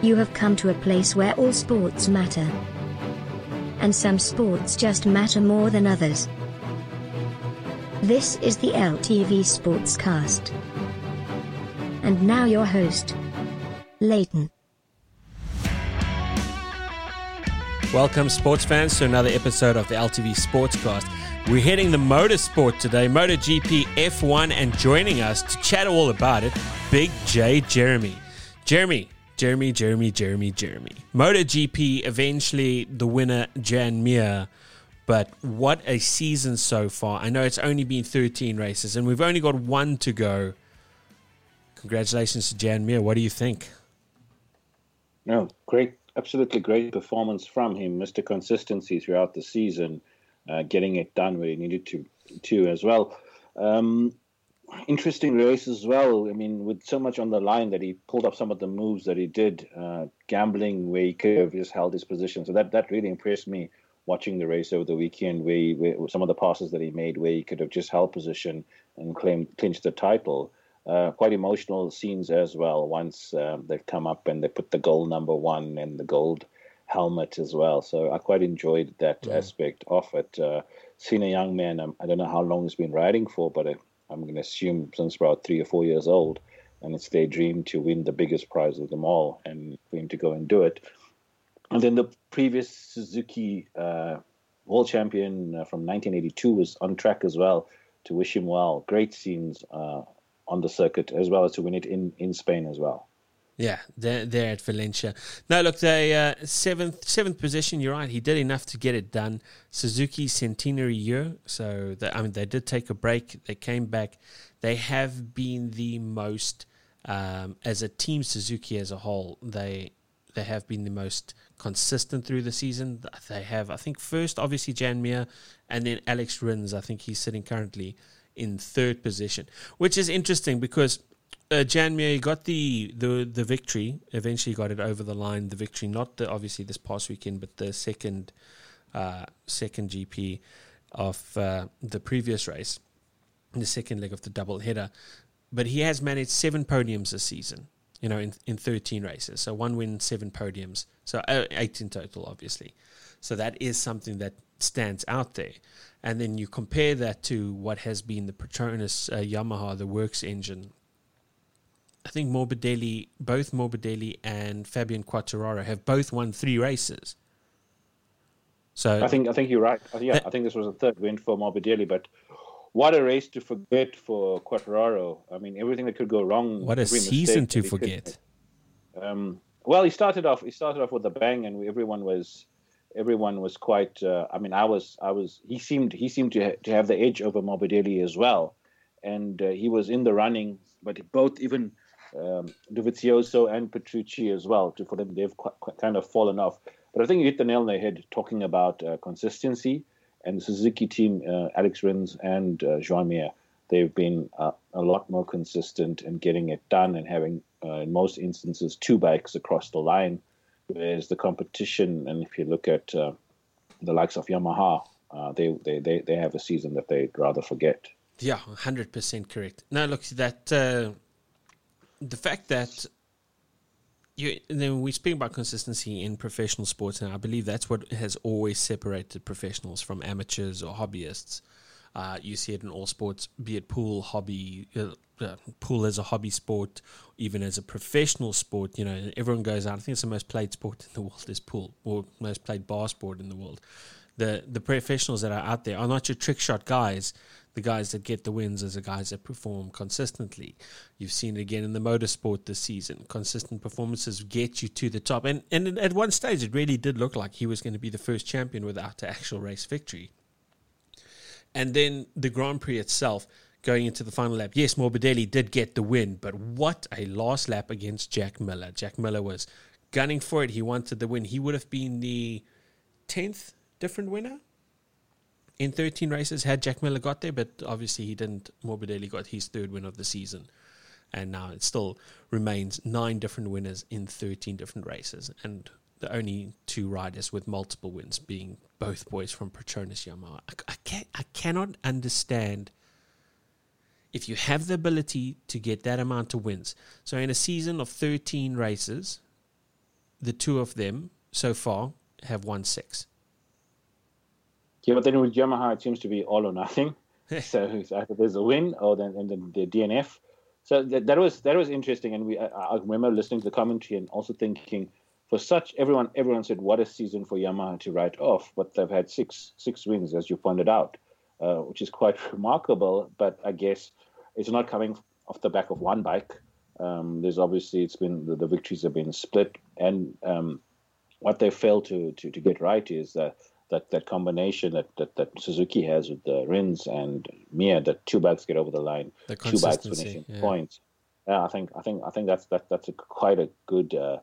You have come to a place where all sports matter. And some sports just matter more than others. This is the LTV Sportscast. And now your host, Leighton. Welcome, sports fans, to another episode of the LTV Sportscast. We're hitting the motorsport today, MotoGP F1, and joining us to chat all about it, Big J Jeremy. Jeremy, Jeremy, Jeremy, Jeremy, Jeremy. MotoGP, eventually the winner, Jan Mir. But what a season so far. I know it's only been 13 races, and we've only got one to go. Congratulations to Jan Mir. What do you think? No, great absolutely great performance from him. Mr. Consistency throughout the season, uh, getting it done where he needed to, to as well. Um, interesting race as well. I mean, with so much on the line that he pulled up some of the moves that he did, uh, gambling where he could have just held his position. So that that really impressed me watching the race over the weekend. Where, he, where some of the passes that he made, where he could have just held position and claimed clinched the title uh, quite emotional scenes as well. Once um, they've come up and they put the gold number one and the gold helmet as well. So I quite enjoyed that mm. aspect of it. Uh, seeing a young man, um, I don't know how long he's been riding for, but I, I'm going to assume since about three or four years old. And it's their dream to win the biggest prize of them all and for him to go and do it. And then the previous Suzuki uh, world champion uh, from 1982 was on track as well to wish him well. Great scenes uh, on the circuit as well as to win it in, in Spain as well. Yeah, they're, at Valencia. No, look, the uh, seventh seventh position. You're right. He did enough to get it done. Suzuki centenary year, so the, I mean they did take a break. They came back. They have been the most um, as a team. Suzuki as a whole, they they have been the most consistent through the season. They have, I think, first obviously Jan Mir, and then Alex Rins. I think he's sitting currently in third position, which is interesting because uh, Jan Mir got the, the the victory. Eventually, got it over the line. The victory, not the obviously this past weekend, but the second uh, second GP of uh, the previous race, the second leg of the double header. But he has managed seven podiums this season. You know, in in thirteen races, so one win, seven podiums, so uh, eight in total, obviously. So that is something that stands out there and then you compare that to what has been the Petronas uh, Yamaha, the works engine. I think Morbidelli, both Morbidelli and Fabian Quartararo have both won three races. So I think I think you're right. Yeah, that, I think this was a third win for Morbidelli, but what a race to forget for Quartararo. I mean, everything that could go wrong. What a season to forget. Um, well, he started off. He started off with a bang, and everyone was everyone was quite. Uh, I mean, I was, I was. He seemed, he seemed to ha- to have the edge over Morbidelli as well, and uh, he was in the running. But both, even um, Dovizioso and Petrucci as well, to, for them, they've quite, quite kind of fallen off. But I think you hit the nail on the head talking about uh, consistency and the Suzuki team, uh, Alex Rins and uh, Joan Mir. They've been uh, a lot more consistent in getting it done and having, uh, in most instances, two bikes across the line Whereas the competition, and if you look at uh, the likes of Yamaha, uh, they, they, they, they have a season that they'd rather forget. Yeah, 100% correct. Now, look, that the fact that you, then we speak about consistency in professional sports, and I believe that's what has always separated professionals from amateurs or hobbyists. Uh, you see it in all sports, be it pool, hobby, uh, uh, pool as a hobby sport, even as a professional sport. You know, everyone goes out. I think it's the most played sport in the world is pool, or most played bar sport in the world. The the professionals that are out there are not your trick shot guys. The guys that get the wins are the guys that perform consistently. You've seen it again in the motorsport this season. Consistent performances get you to the top. And and at one stage, it really did look like he was going to be the first champion without the actual race victory. And then the Grand Prix itself going into the final lap. Yes, Morbidelli did get the win, but what a last lap against Jack Miller. Jack Miller was gunning for it. He wanted the win. He would have been the 10th different winner in 13 races had Jack Miller got there, but obviously he didn't. Morbidelli got his third win of the season. And now it still remains nine different winners in 13 different races. And the only two riders with multiple wins being both boys from Petronas Yamaha. I, I, can, I cannot understand if you have the ability to get that amount of wins. So in a season of 13 races, the two of them so far have won six. Yeah, but then with Yamaha, it seems to be all or nothing. so either there's a win or then and then the DNF. So that, that was that was interesting, and we I, I remember listening to the commentary and also thinking, for such everyone everyone said what a season for Yamaha to write off, but they've had six six wins as you pointed out, uh, which is quite remarkable. But I guess it's not coming off the back of one bike. Um, there's obviously it's been the, the, victories have been split, and um, what they failed to, to, to get right is that that, that combination that, that, that Suzuki has with the Rins and Mir, that two bikes get over the line, the two bikes finishing yeah. points. Yeah, I think I think I think that's that that's a, quite a good uh,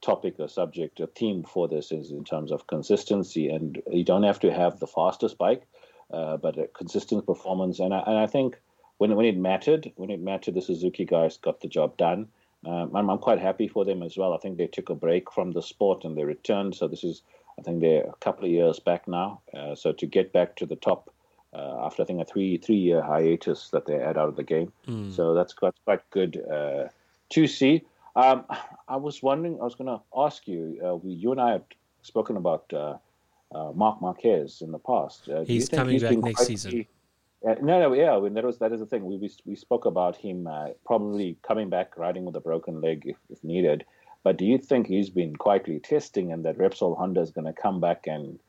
topic or subject, or theme for this is in terms of consistency, and you don't have to have the fastest bike, uh, but a consistent performance. And I, and I think when when it mattered, when it mattered, the Suzuki guys got the job done. Um, I'm, I'm quite happy for them as well. I think they took a break from the sport and they returned. So this is, I think they're a couple of years back now. Uh, so to get back to the top uh, after I think a three three year hiatus that they had out of the game. Mm. So that's quite quite good uh, to see. Um, I was wondering. I was going to ask you. Uh, we, you and I had spoken about uh, uh, Marc Marquez in the past. he's coming he's back next season. Uh, no, no, yeah, I mean, that was that is the thing. We we, we spoke about him uh, probably coming back riding with a broken leg if, if needed. But do you think he's been quietly testing, and that Repsol Honda is going to come back and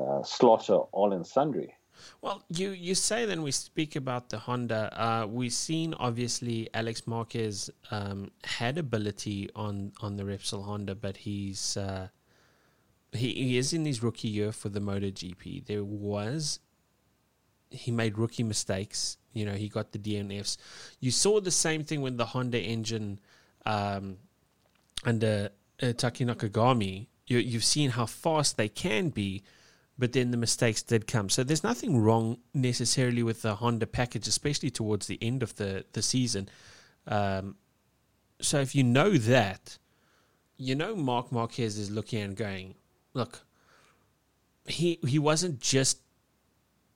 uh, slaughter all in sundry? Well, you you say then we speak about the Honda. Uh, we've seen obviously Alex Marquez um, had ability on on the Repsol Honda, but he's uh, he, he is in his rookie year for the MotoGP. There was he made rookie mistakes. You know, he got the DNFs. You saw the same thing when the Honda engine um, under uh, Taki Nakagami. You, you've seen how fast they can be, but then the mistakes did come. So there's nothing wrong necessarily with the Honda package, especially towards the end of the, the season. Um, so if you know that, you know Marc Marquez is looking and going, look, he he wasn't just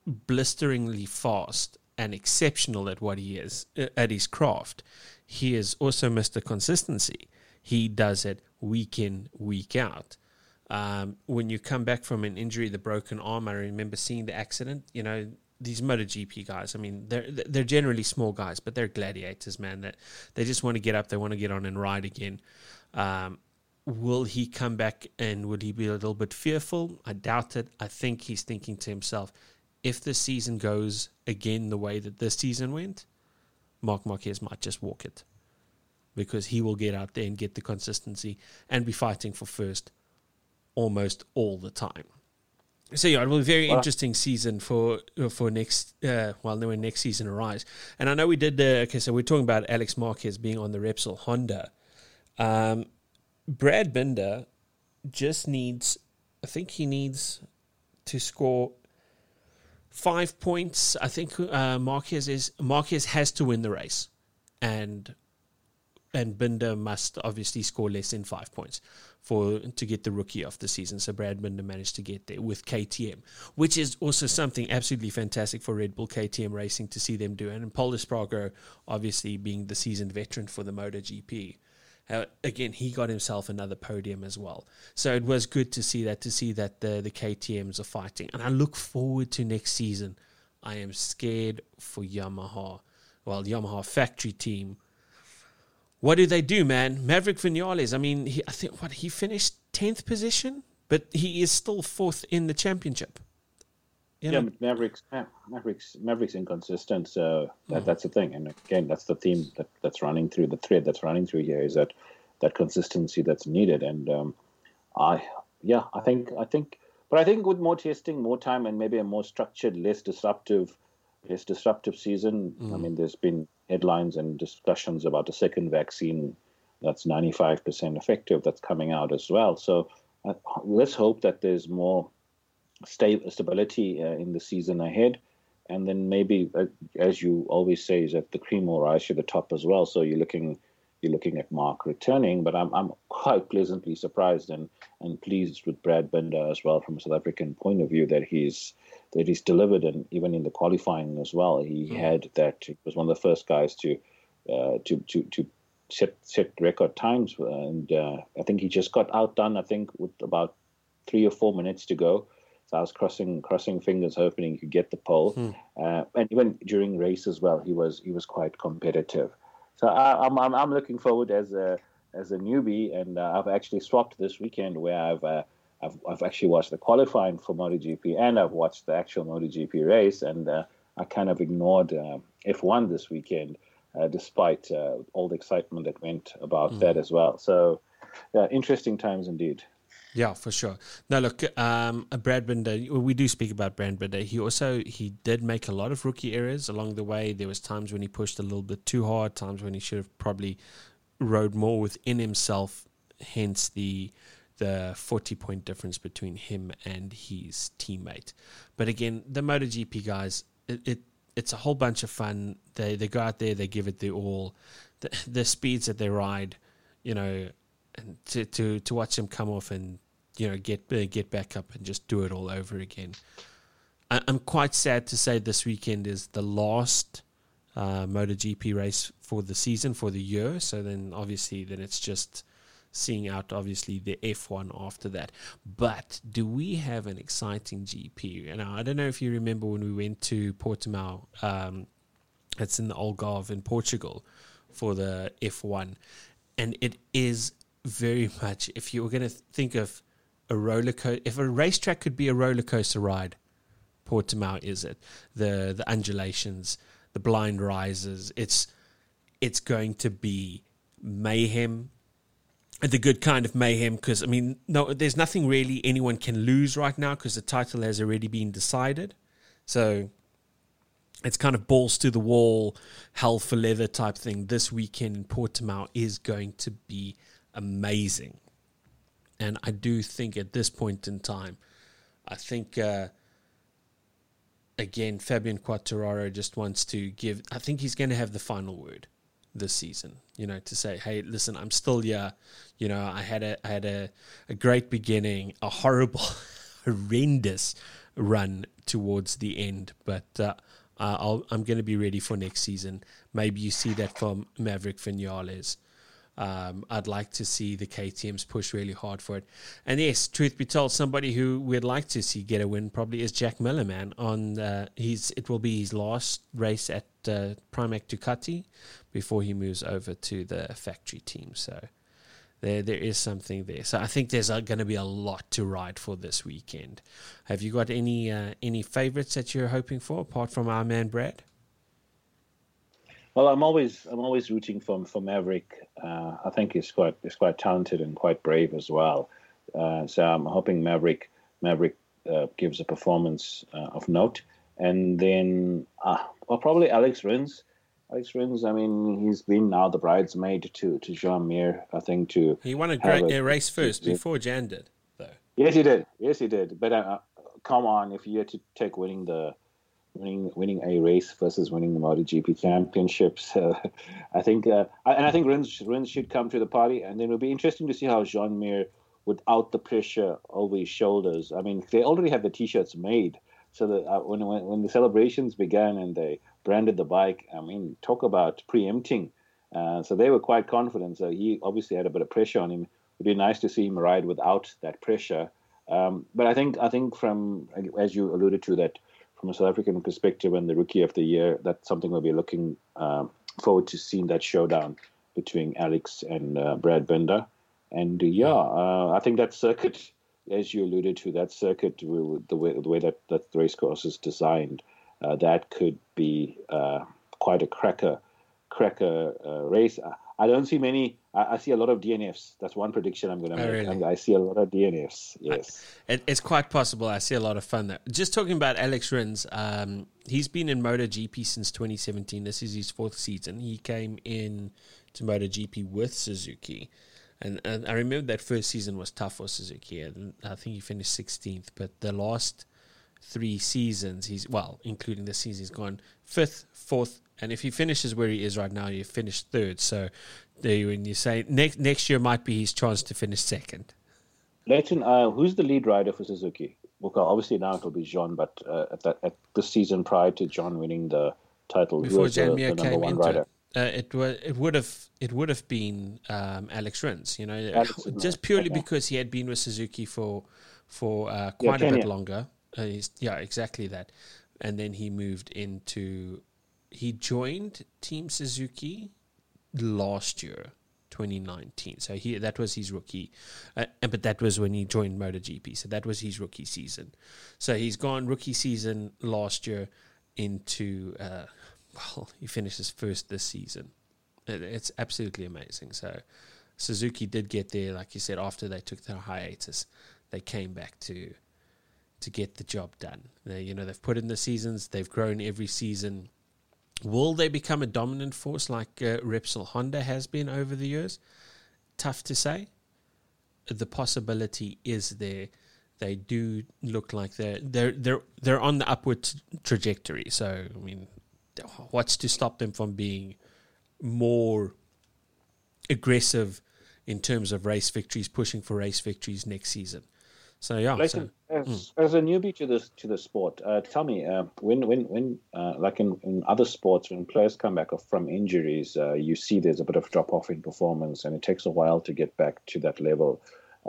blisteringly fast and exceptional at what he is uh, at his craft. He is also Mr. Consistency. He does it week in, week out. Um, when you come back from an injury, the broken arm, I remember seeing the accident. You know, these MotoGP guys. I mean, they're they're generally small guys, but they're gladiators, man. That they just want to get up, they want to get on and ride again. Um, will he come back and would he be a little bit fearful? I doubt it. I think he's thinking to himself, if the season goes again the way that this season went, Marc Marquez might just walk it because he will get out there and get the consistency and be fighting for first almost all the time. So yeah, it will be a very interesting season for for next uh, well, when next season arrives. And I know we did. Uh, okay, so we're talking about Alex Marquez being on the Repsol Honda. Um, Brad Binder just needs. I think he needs to score five points. I think uh, Marquez is Marquez has to win the race, and and Binder must obviously score less than five points for to get the rookie of the season. So Brad Binder managed to get there with KTM, which is also something absolutely fantastic for Red Bull KTM Racing to see them do. And Pol Espargaro, obviously being the seasoned veteran for the MotoGP, uh, again, he got himself another podium as well. So it was good to see that, to see that the, the KTMs are fighting. And I look forward to next season. I am scared for Yamaha. Well, Yamaha factory team. What do they do, man? Maverick Vinales, I mean, he, I think, what, he finished 10th position? But he is still fourth in the championship. You know? Yeah, Mavericks, Mavericks, Mavericks inconsistent. So that, mm. that's the thing, and again, that's the theme that, that's running through the thread that's running through here is that that consistency that's needed. And um, I, yeah, I think, I think, but I think with more testing, more time, and maybe a more structured, less disruptive, less disruptive season. Mm. I mean, there's been headlines and discussions about a second vaccine that's 95% effective that's coming out as well. So uh, let's hope that there's more stability uh, in the season ahead. And then maybe, uh, as you always say, is that the cream will rise to the top as well. So you're looking, you're looking at Marc returning, but I'm I'm quite pleasantly surprised and and pleased with Brad Binder as well from a South African point of view that he's that he's delivered and even in the qualifying as well he mm. had that he was one of the first guys to uh, to to to set set record times, and uh, I think he just got outdone. I think with about three or four minutes to go. So I was crossing crossing fingers, hoping he could get the pole. Hmm. Uh, and even during race as well, he was he was quite competitive. So I, am I'm, I'm looking forward as a as a newbie, and uh, I've actually swapped this weekend where I've, uh, I've I've actually watched the qualifying for MotoGP and I've watched the actual MotoGP race, and uh, I kind of ignored uh, F1 this weekend, uh, despite uh, all the excitement that went about mm. that as well. So, interesting times indeed. Yeah, for sure. Now, look, um, Brad Binder. We do speak about Brad Binder. He also he did make a lot of rookie errors along the way. There was times when he pushed a little bit too hard. Times when he should have probably rode more within himself. Hence the the forty point difference between him and his teammate. But again, the MotoGP guys, it, it it's a whole bunch of fun. They they go out there, they give it the all. The, the speeds that they ride, you know, and to, to, to watch him come off and you know get uh, get back up and just do it all over again. I, am quite sad to say this weekend is the last uh, MotoGP race for the season for the year. So then obviously then it's just seeing out obviously the F1 after that. But do we have an exciting GP? And I don't know if you remember when we went to Portimao. Um, it's in the Algarve in Portugal for the F1, and it is very much if you were going to think of a roller coaster, if a racetrack could be a roller coaster ride, Portimao is it. The the undulations, the blind rises. It's it's going to be mayhem, the good kind of mayhem. Because I mean, no, there's nothing really anyone can lose right now because the title has already been decided. So it's kind of balls to the wall, hell for leather type thing. This weekend in Portimao is going to be amazing. And I do think at this point in time, I think uh, again Fabian Quartararo just wants to give. I think he's going to have the final word this season. You know, to say, hey, listen, I'm still here. You know, I had a I had a, a great beginning, a horrible, horrendous run towards the end, but. Uh, i am going to be ready for next season. Maybe you see that from Maverick Vinales. Um, I'd like to see the KTM's push really hard for it. And yes, truth be told, somebody who we'd like to see get a win probably is Jack Miller, man. On uh, he's it will be his last race at uh, Pramac Ducati before he moves over to the factory team. So there there is something there. So I think there's going to be a lot to ride for this weekend. Have you got any uh, any favorites that you're hoping for apart from our man Brad? Well, I'm always I'm always rooting for for Maverick. Uh, I think he's quite he's quite talented and quite brave as well. Uh, so I'm hoping Maverick Maverick uh, gives a performance uh, of note. And then, uh, well, probably Alex Rins. Alex Rins. I mean, he's been now the bridesmaid to to Joan Mir. I think to he won a great a, race first before Jan did, though. Yes, he did. Yes, he did. But uh, come on, if you had to take winning the winning winning a race versus winning the MotoGP championships. Uh, I think, uh, and I think Rins, Rins should come to the party, and then it'll be interesting to see how Jean Mir, without the pressure over his shoulders. I mean, they already have the t-shirts made, so that uh, when, when when the celebrations began and they branded the bike, I mean, talk about preempting. Uh, so they were quite confident. So he obviously had a bit of pressure on him. It'd be nice to see him ride without that pressure. Um, but I think I think from as you alluded to that from a South African perspective and the Rookie of the Year, that's something we'll be looking um, forward to seeing that showdown between Alex and uh, Brad Binder. And uh, yeah, uh, I think that circuit, as you alluded to, that circuit, the way, the way that, that the race course is designed, uh, that could be uh, quite a cracker, cracker uh, race. I don't see many. I, I, see a lot of DNFs. That's one prediction I'm going to oh, make. Really? I see a lot of DNFs. Yes, it, it's quite possible. I see a lot of fun there. Just talking about Alex Rins, um, he's been in MotoGP since 2017. This is his fourth season. He came in to MotoGP with Suzuki. And, and I remember that first season was tough for Suzuki. And I think he finished 16th. But the last three seasons, he's, well, including this season, he's gone fifth, fourth, and if he finishes where he is right now, you finish third. So there, when you say next next year might be his chance to finish second. Leighton, uh, who's the lead rider for Suzuki? Well, obviously now it'll be John, but uh, at that at the season prior to John winning the title, before Jan Mir came into rider? Uh, it was. It would have. It would have been um, Alex Rins. You know, Alex just purely okay. because he had been with Suzuki for for uh, Yeah, quite a bit longer. Uh, yeah, exactly that. And then he moved into. He joined Team Suzuki last year, 2019. So he that was his rookie, uh, and- but that was when he joined MotoGP. So that was his rookie season. So he's gone rookie season last year into. Uh, well, he finishes first this season. It, it's absolutely amazing. So Suzuki did get there, like you said, after they took their hiatus, they came back to to get the job done. They, you know, they've put in the seasons, they've grown every season. Will they become a dominant force like uh, Repsol Honda has been over the years? Tough to say. The possibility is there. They do look like they're they're they're they're on the upward t- trajectory. So I mean, what's to stop them from being more aggressive in terms of race victories, pushing for race victories next season? So yeah, Leighton, so, as, as a newbie to this to the sport, uh, tell me uh, when when when uh, like in, in other sports, when players come back from injuries, uh, you see there's a bit of drop off in performance, and it takes a while to get back to that level.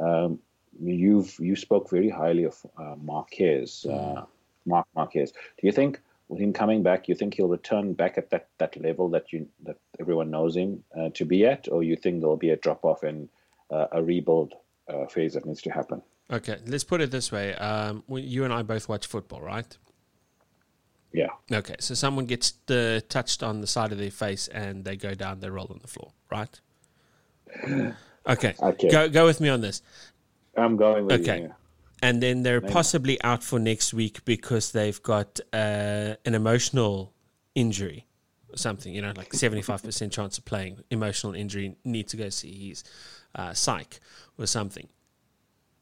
Um, you've you spoke very highly of uh, Marquez, uh, Marc Marquez. Do you think with him coming back, you think he'll return back at that, that level that you that everyone knows him uh, to be at, or you think there'll be a drop off and uh, a rebuild uh, phase that needs to happen? Okay, let's put it this way: um, you and I both watch football, right? Yeah. Okay, so someone gets the, touched on the side of their face and they go down, they roll on the floor, right? Okay, Okay. go go with me on this. I'm going with Okay. you. yeah. And then they're Maybe. possibly out for next week because they've got uh, an emotional injury or something, you know, like 75% chance of playing, emotional injury, need to go see his uh, psych or something.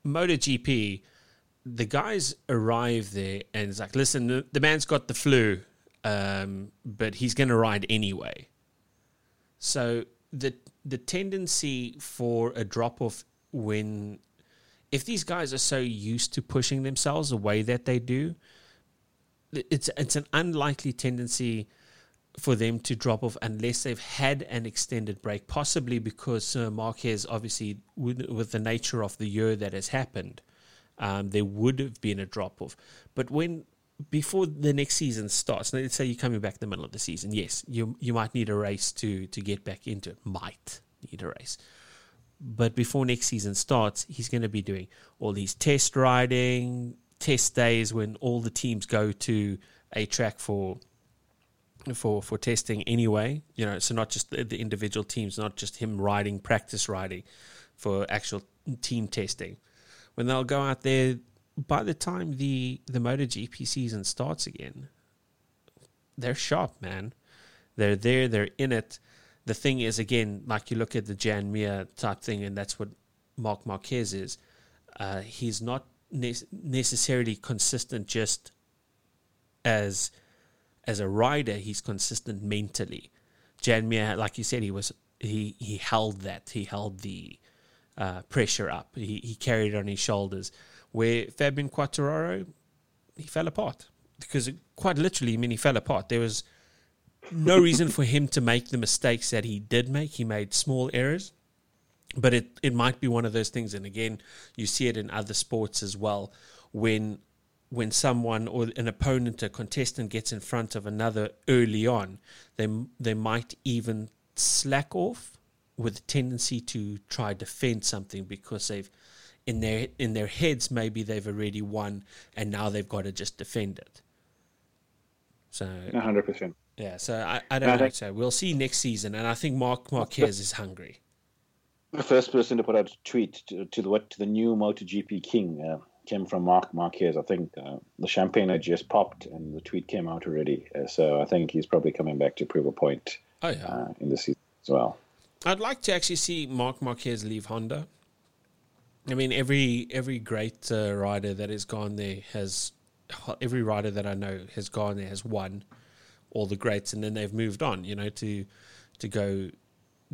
MotoGP, the guys arrive there and it's like, listen, the, the man's got the flu, um, but he's going to ride anyway. So the the tendency for a drop off when if these guys are so used to pushing themselves the way that they do, it's it's an unlikely tendency for them to drop off unless they've had an extended break, possibly because uh, Marquez, obviously, with, with the nature of the year that has happened, um, there would have been a drop off. But when before the next season starts, let's say you're coming back in the middle of the season, yes, you you might need a race to to get back into it. Might need a race. But before next season starts, he's going to be doing all these test riding, test days when all the teams go to a track for for for testing anyway. You know, so not just the, the individual teams, not just him riding, practice riding for actual team testing. When they'll go out there, by the time the the MotoGP season starts again, they're sharp, man. They're there, they're in it. The thing is, again, like you look at the Jan Mir type thing, and that's what Marc Marquez is. Uh, he's not ne- necessarily consistent just as as a rider. He's consistent mentally. Jan Mir, like you said, he was he he held that. He held the uh, pressure up. He he carried it on his shoulders. Where Fabian Quartararo, he fell apart because it, quite literally, I mean, he fell apart. There was no reason for him to make the mistakes that he did make. He made small errors, but it, it might be one of those things. And again, you see it in other sports as well. When when someone or an opponent, a contestant, gets in front of another early on, they they might even slack off with a tendency to try defend something because they've in their in their heads maybe they've already won and now they've got to just defend it. So 100%. yeah, so I, I don't I know. think- So we'll see next season, and I think Marc Marquez is hungry. The first person to put out a tweet to, to the what to the new MotoGP king uh, came from Marc Marquez. I think uh, the champagne had just popped and the tweet came out already. Uh, so I think he's probably coming back to prove a point Oh yeah, uh, in the season as well. I'd like to actually see Marc Marquez leave Honda. I mean, every every great uh, rider that has gone there has every rider that I know has gone there has won all the greats, and then they've moved on. You know, to to go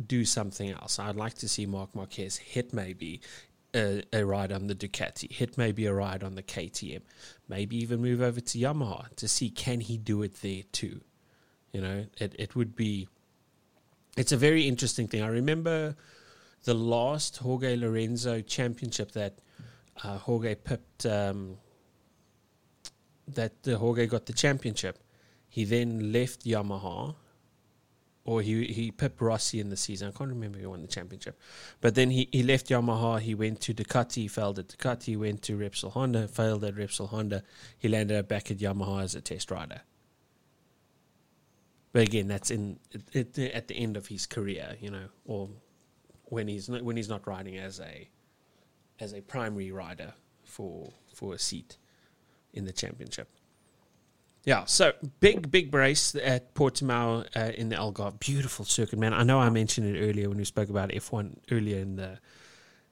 do something else. I'd like to see Marc Marquez hit maybe a, a ride on the Ducati, hit maybe a ride on the KTM, maybe even move over to Yamaha to see can he do it there too. You know, it it would be it's a very interesting thing. I remember the last Jorge Lorenzo championship that uh, Jorge pipped. Um, that the Jorge got the championship. He then left Yamaha, or he he pipped Rossi in the season. I can't remember who won the championship, but then he, he left Yamaha. He went to Ducati, failed at Ducati. Went to Repsol Honda, failed at Repsol Honda. He landed back at Yamaha as a test rider. But again, that's in at the end of his career, you know, or when he's not, when he's not riding as a as a primary rider for for a seat in the championship. Yeah, so big, big race at Portimao uh, in the Algarve. Beautiful circuit, man. I know I mentioned it earlier when we spoke about F1 earlier in the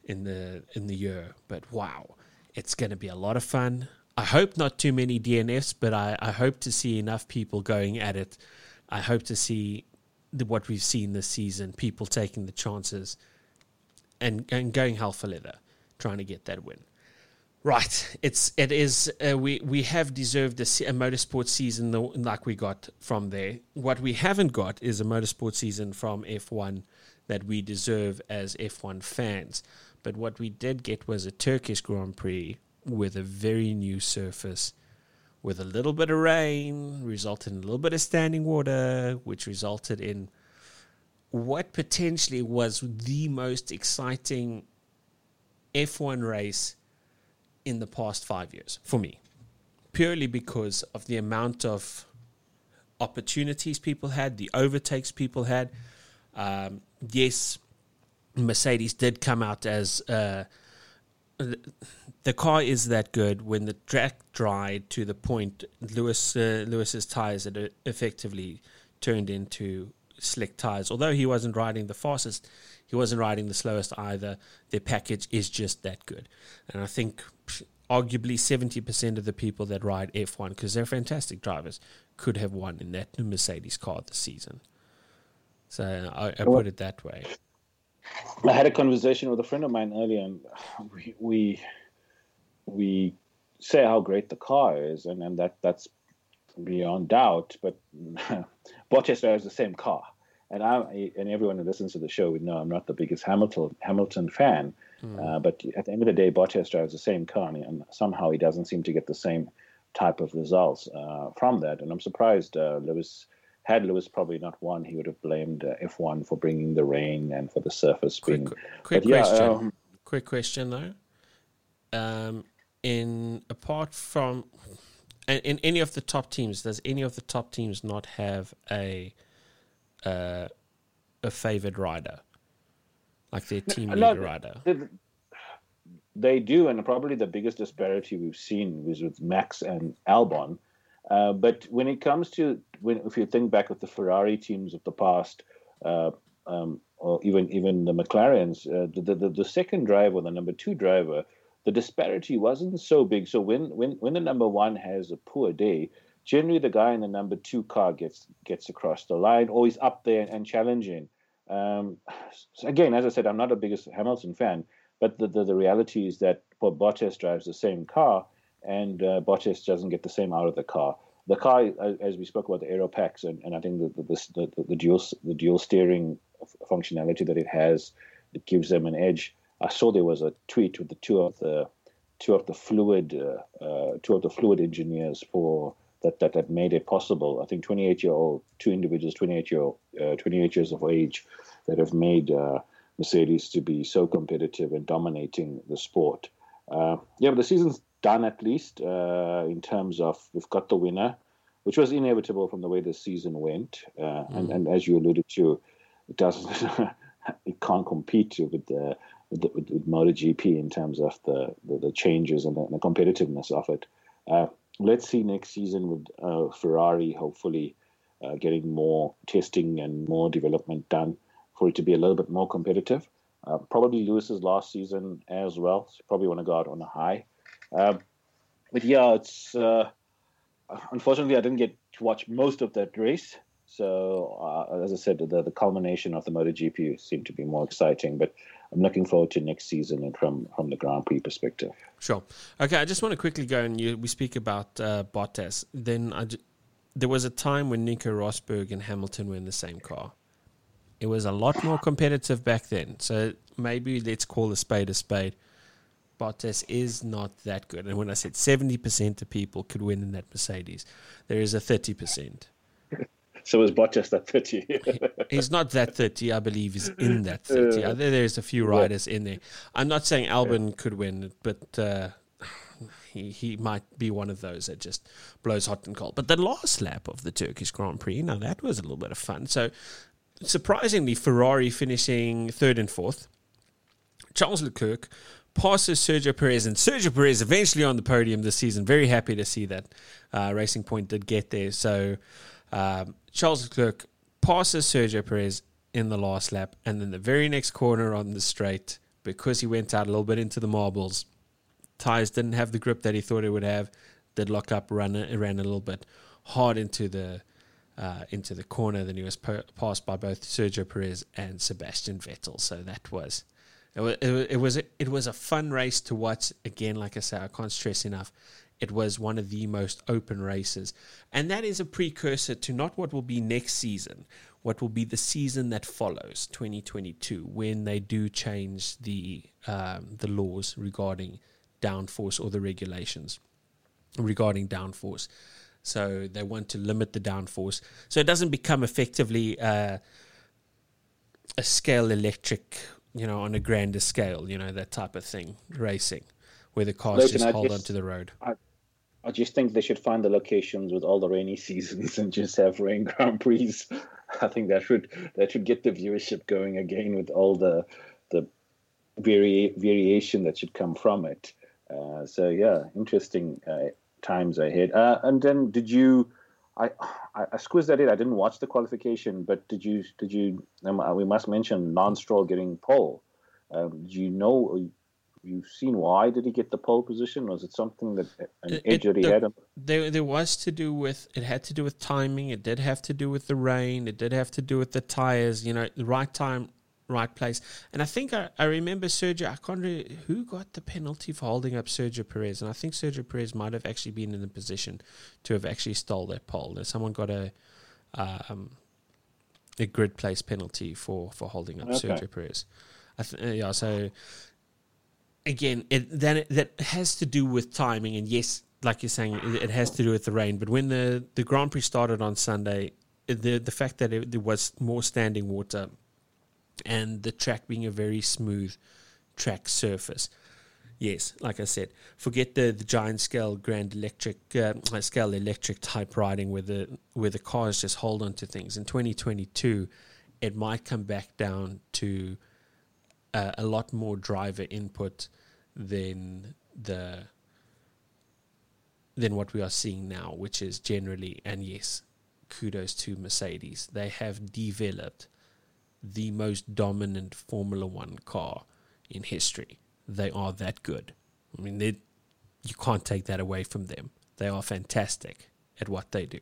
in the in the year, but wow, it's going to be a lot of fun. I hope not too many DNFs, but I, I hope to see enough people going at it. I hope to see the, what we've seen this season, people taking the chances and, and going hell for leather, trying to get that win. Right, it's it is uh, we we have deserved a, a motorsport season like we got from there. What we haven't got is a motorsport season from F1 that we deserve as F1 fans. But what we did get was a Turkish Grand Prix with a very new surface, with a little bit of rain, resulted in a little bit of standing water, which resulted in what potentially was the most exciting F1 race in the past five years for me, purely because of the amount of opportunities people had, the overtakes people had. Um, yes, Mercedes did come out as uh, the car is that good when the track dried to the point Lewis uh, Lewis's tires had effectively turned into slick tires. Although he wasn't riding the fastest, he wasn't riding the slowest either. Their package is just that good, and I think arguably 70% of the people that ride F1, because they're fantastic drivers, could have won in that new Mercedes car this season. So I, I put it that way. I had a conversation with a friend of mine earlier, and we we, we say how great the car is, and, and that that's beyond doubt. But Bottas has the same car, and I and everyone who listens to the show would know I'm not the biggest Hamilton Hamilton fan. Mm. Uh, but at the end of the day, Bottas drives the same car, and somehow he doesn't seem to get the same type of results uh, from that. And I'm surprised uh, Lewis had Lewis probably not won, he would have blamed uh, F1 for bringing the rain and for the surface quick, being. Quick yeah, question. Um, quick question though. Um, in apart from, in, in any of the top teams, does any of the top teams not have a uh, a favored rider? like their team leader rider. They do, and probably the biggest disparity we've seen was with Max and Albon. Uh, but when it comes to when, if you think back of the Ferrari teams of the past, uh, um, or even even the McLarens, uh, the, the the second driver, the number two driver, the disparity wasn't so big. So when when when the number one has a poor day, generally the guy in the number two car gets gets across the line, always up there and challenging. Um, again, as I said, I'm not the biggest Hamilton fan, but the, the, the reality is that Bottas drives the same car, and uh, Bottas doesn't get the same out of the car. The car, as we spoke about the aero packs, and, and I think the the, the, the dual the dual steering functionality that it has, it gives them an edge. I saw there was a tweet with the two of the two of the fluid uh, uh, two of the fluid engineers for that, that, that made it possible. I think 28 year old, two individuals, 28 year old, uh, 28 years of age, that have made uh, Mercedes to be so competitive and dominating the sport. Uh, yeah, but the season's done at least uh, in terms of we've got the winner, which was inevitable from the way the season went. Mm. And, and as you alluded to, it doesn't, it can't compete with the with, with, with MotoGP in terms of the, the, the changes and the, the, competitiveness of it. Uh, let's see next season with uh, Ferrari hopefully uh, getting more testing and more development done for it to be a little bit more competitive. Uh, probably Lewis's last season as well. So probably want to go out on a high. Um, but yeah, it's uh, unfortunately I didn't get to watch most of that race. So uh, as I said, the, the culmination of the MotoGP seemed to be more exciting. But I'm looking forward to next season and from from the Grand Prix perspective. Sure. Okay, I just want to quickly go and you, we speak about uh, Bottas. Then there was a time when Nico Rosberg and Hamilton were in the same car. It was a lot more competitive back then. So maybe let's call a spade a spade. Bottas is not that good. And when I said 70% of people could win in that Mercedes, there is a 30%. So is Bottas that 30? he's not that 30. I believe he's in that 30. Uh, there's a few riders in there. I'm not saying Albon yeah. could win, but uh, he, he might be one of those that just blows hot and cold. But the last lap of the Turkish Grand Prix, now that was a little bit of fun. So surprisingly, Ferrari finishing third and fourth. Charles Leclerc passes Sergio Perez, and Sergio Perez eventually on the podium this season. Very happy to see that uh, Racing Point did get there. So um, Charles Leclerc passes Sergio Perez in the last lap, and then the very next corner on the straight, because he went out a little bit into the marbles, tires didn't have the grip that he thought it would have. Did lock up, run, ran a little bit hard into the uh, into the corner. Then he was per- passed by both Sergio Perez and Sebastian Vettel. So that was it was it was a, it was a fun race to watch. Again, like I say, I can't stress enough. It was one of the most open races, and that is a precursor to not what will be next season, what will be the season that follows, 2022, when they do change the um, the laws regarding downforce or the regulations regarding downforce. So they want to limit the downforce. So it doesn't become effectively uh, a Scalextric, you know, on a grander scale, you know, that type of thing, racing, where the cars just hold just, onto the road. I, I just think they should find the locations with all the rainy seasons and just have rain Grand Prix. I think that should that should get the viewership going again with all the the vari- variation that should come from it. Uh, so yeah, interesting uh, times ahead. Uh, and then did you? I, I, I squeezed that in. I didn't watch the qualification, but did you? Did you? Um, we must mention Lance Stroll getting pole. Um, do you know? You've seen why did he get the pole position? Was it something that an edge that he had? There, there was to do with it. Had to do with timing. It did have to do with the rain. It did have to do with the tires. You know, the right time, right place. And I think I, I remember Sergio, I can't remember who got the penalty for holding up Sergio Perez. And I think Sergio Perez might have actually been in the position to have actually stole that pole. And Someone got a um, a grid place penalty for, for holding up okay. Sergio Perez. Th- uh, yeah, so again, it, then it, that has to do with timing. And yes, like you're saying, it, it has to do with the rain. But when the, the Grand Prix started on Sunday, the the fact that there was more standing water and the track being a very smooth track surface. Yes, like I said, forget the, the giant scale grand electric uh, Scalextric type riding where the where the cars just hold on to things. In 2022, it might come back down to uh, a lot more driver input than the than what we are seeing now, which is generally and yes, kudos to Mercedes. They have developed the most dominant Formula One car in history. They are that good. I mean, they, you can't take that away from them. They are fantastic at what they do.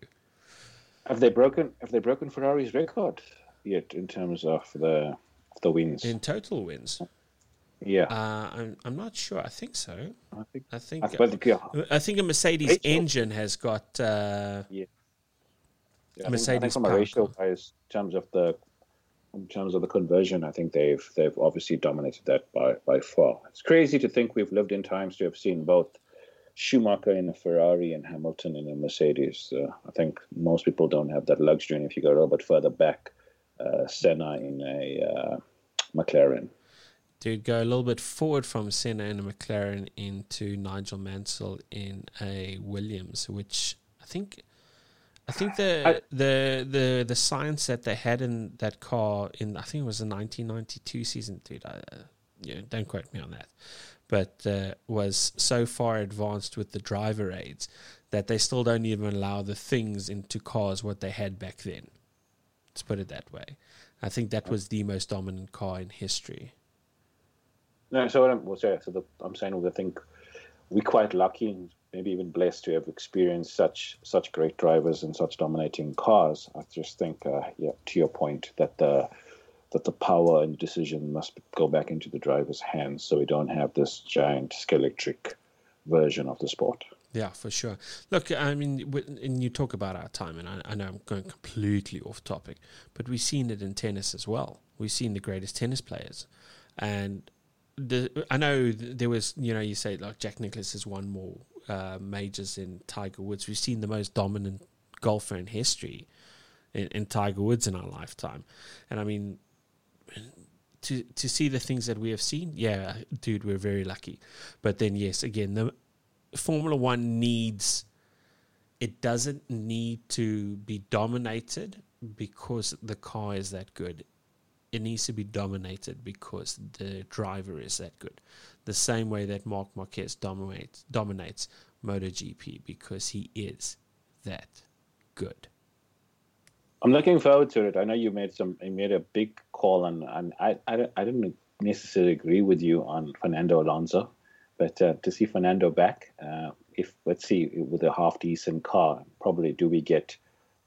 Have they broken? Have they broken Ferrari's record yet in terms of the the wins? In total wins. Yeah, uh, I'm I'm not sure. I think so. I think I think I, think. I think a Mercedes ratio. engine has got uh, yeah. yeah Mercedes. I think, I think from a ratio wise, in terms of the in terms of the conversion, I think they've they've obviously dominated that by by far. It's crazy to think we've lived in times to have seen both Schumacher in a Ferrari and Hamilton in a Mercedes. Uh, I think most people don't have that luxury. And if you go a little bit further back, uh, Senna in a uh, McLaren. Dude, go a little bit forward from Senna in a McLaren into Nigel Mansell in a Williams, which I think I think the I, the the the science that they had in that car in I think it was the 1992 season, dude. I, uh, yeah, don't quote me on that, but uh, was so far advanced with the driver aids that they still don't even allow the things into cars what they had back then. Let's put it that way. I think that was the most dominant car in history. No, so what I'm, well, so, so the, I'm saying, I think we're quite lucky and maybe even blessed to have experienced such such great drivers and such dominating cars. I just think, uh, yeah, to your point, that the that the power and decision must go back into the driver's hands, so we don't have this giant electric version of the sport. Yeah, for sure. Look, I mean, and you talk about our time, and I, I, know I'm going completely off topic, but we've seen it in tennis as well. We've seen the greatest tennis players, and the I know there was, you know, you say like Jack Nicklaus has won more uh, majors than Tiger Woods. We've seen the most dominant golfer in history in, in Tiger Woods in our lifetime, and I mean, to to see the things that we have seen, yeah, dude, we're very lucky. But then, yes, again, the Formula One needs. It doesn't need to be dominated because the car is that good. It needs to be dominated because the driver is that good. The same way that Marc Marquez dominates dominates MotoGP because he is that good. I'm looking forward to it. I know you made some, you made a big call, and and I I, I didn't necessarily agree with you on Fernando Alonso, but uh, to see Fernando back, uh, if let's see with a half decent car, probably do we get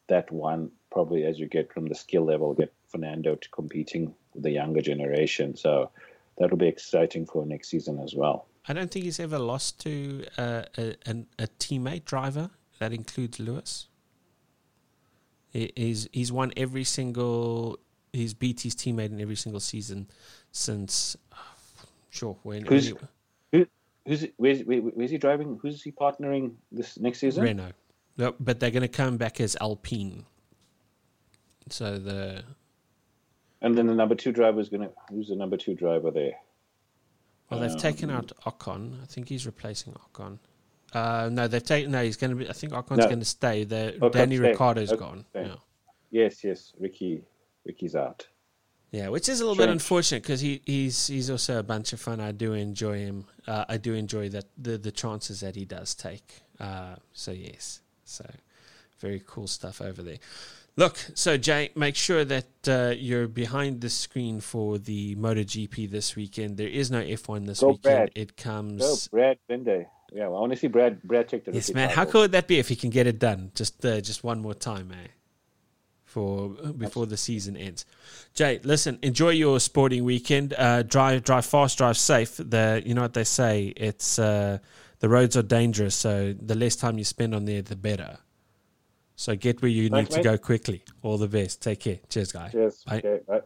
that one? Probably as you get from the skill level, get Fernando to competing with the younger generation. So that'll be exciting for next season as well. I don't think he's ever lost to uh, a, a, a teammate driver. That includes Lewis. He's he's won every single. He's beat his teammate in every single season since. Sure, when who's who, who's where's, where's he driving? Who's he partnering this next season? Renault. No, but they're going to come back as Alpine. So the. And then the number two driver is going to. Who's the number two driver there? Well, they've um, taken out Ocon. I think he's replacing Ocon. Uh, no, they've taken. No, he's going to be. I think Ocon's no. going to stay. The Danny. Ricciardo's okay, gone. Yeah. Yes, yes. Ricky, Ricky's out. Yeah, which is a little Strange. bit unfortunate because he, he's he's also a bunch of fun. I do enjoy him. Uh, I do enjoy that the the chances that he does take. Uh, so yes, so very cool stuff over there. Look, so Jay, make sure that uh, you're behind the screen for the MotoGP this weekend. There is no F1 this Go weekend. Brad. It comes. Go Brad Binder. Yeah, well, I want to see Brad. Brad take the. Yes, man. How cool would that be if he can get it done? Just, uh, just one more time. Eh? For before the season ends, Jay. Listen, enjoy your sporting weekend. Uh, drive, drive fast, drive safe. The, you know what they say. It's uh, the roads are dangerous, so the less time you spend on there, the better. So get where you Thanks, need to go quickly. All the best. Take care. Cheers, guy. Cheers. Bye. Okay, bye.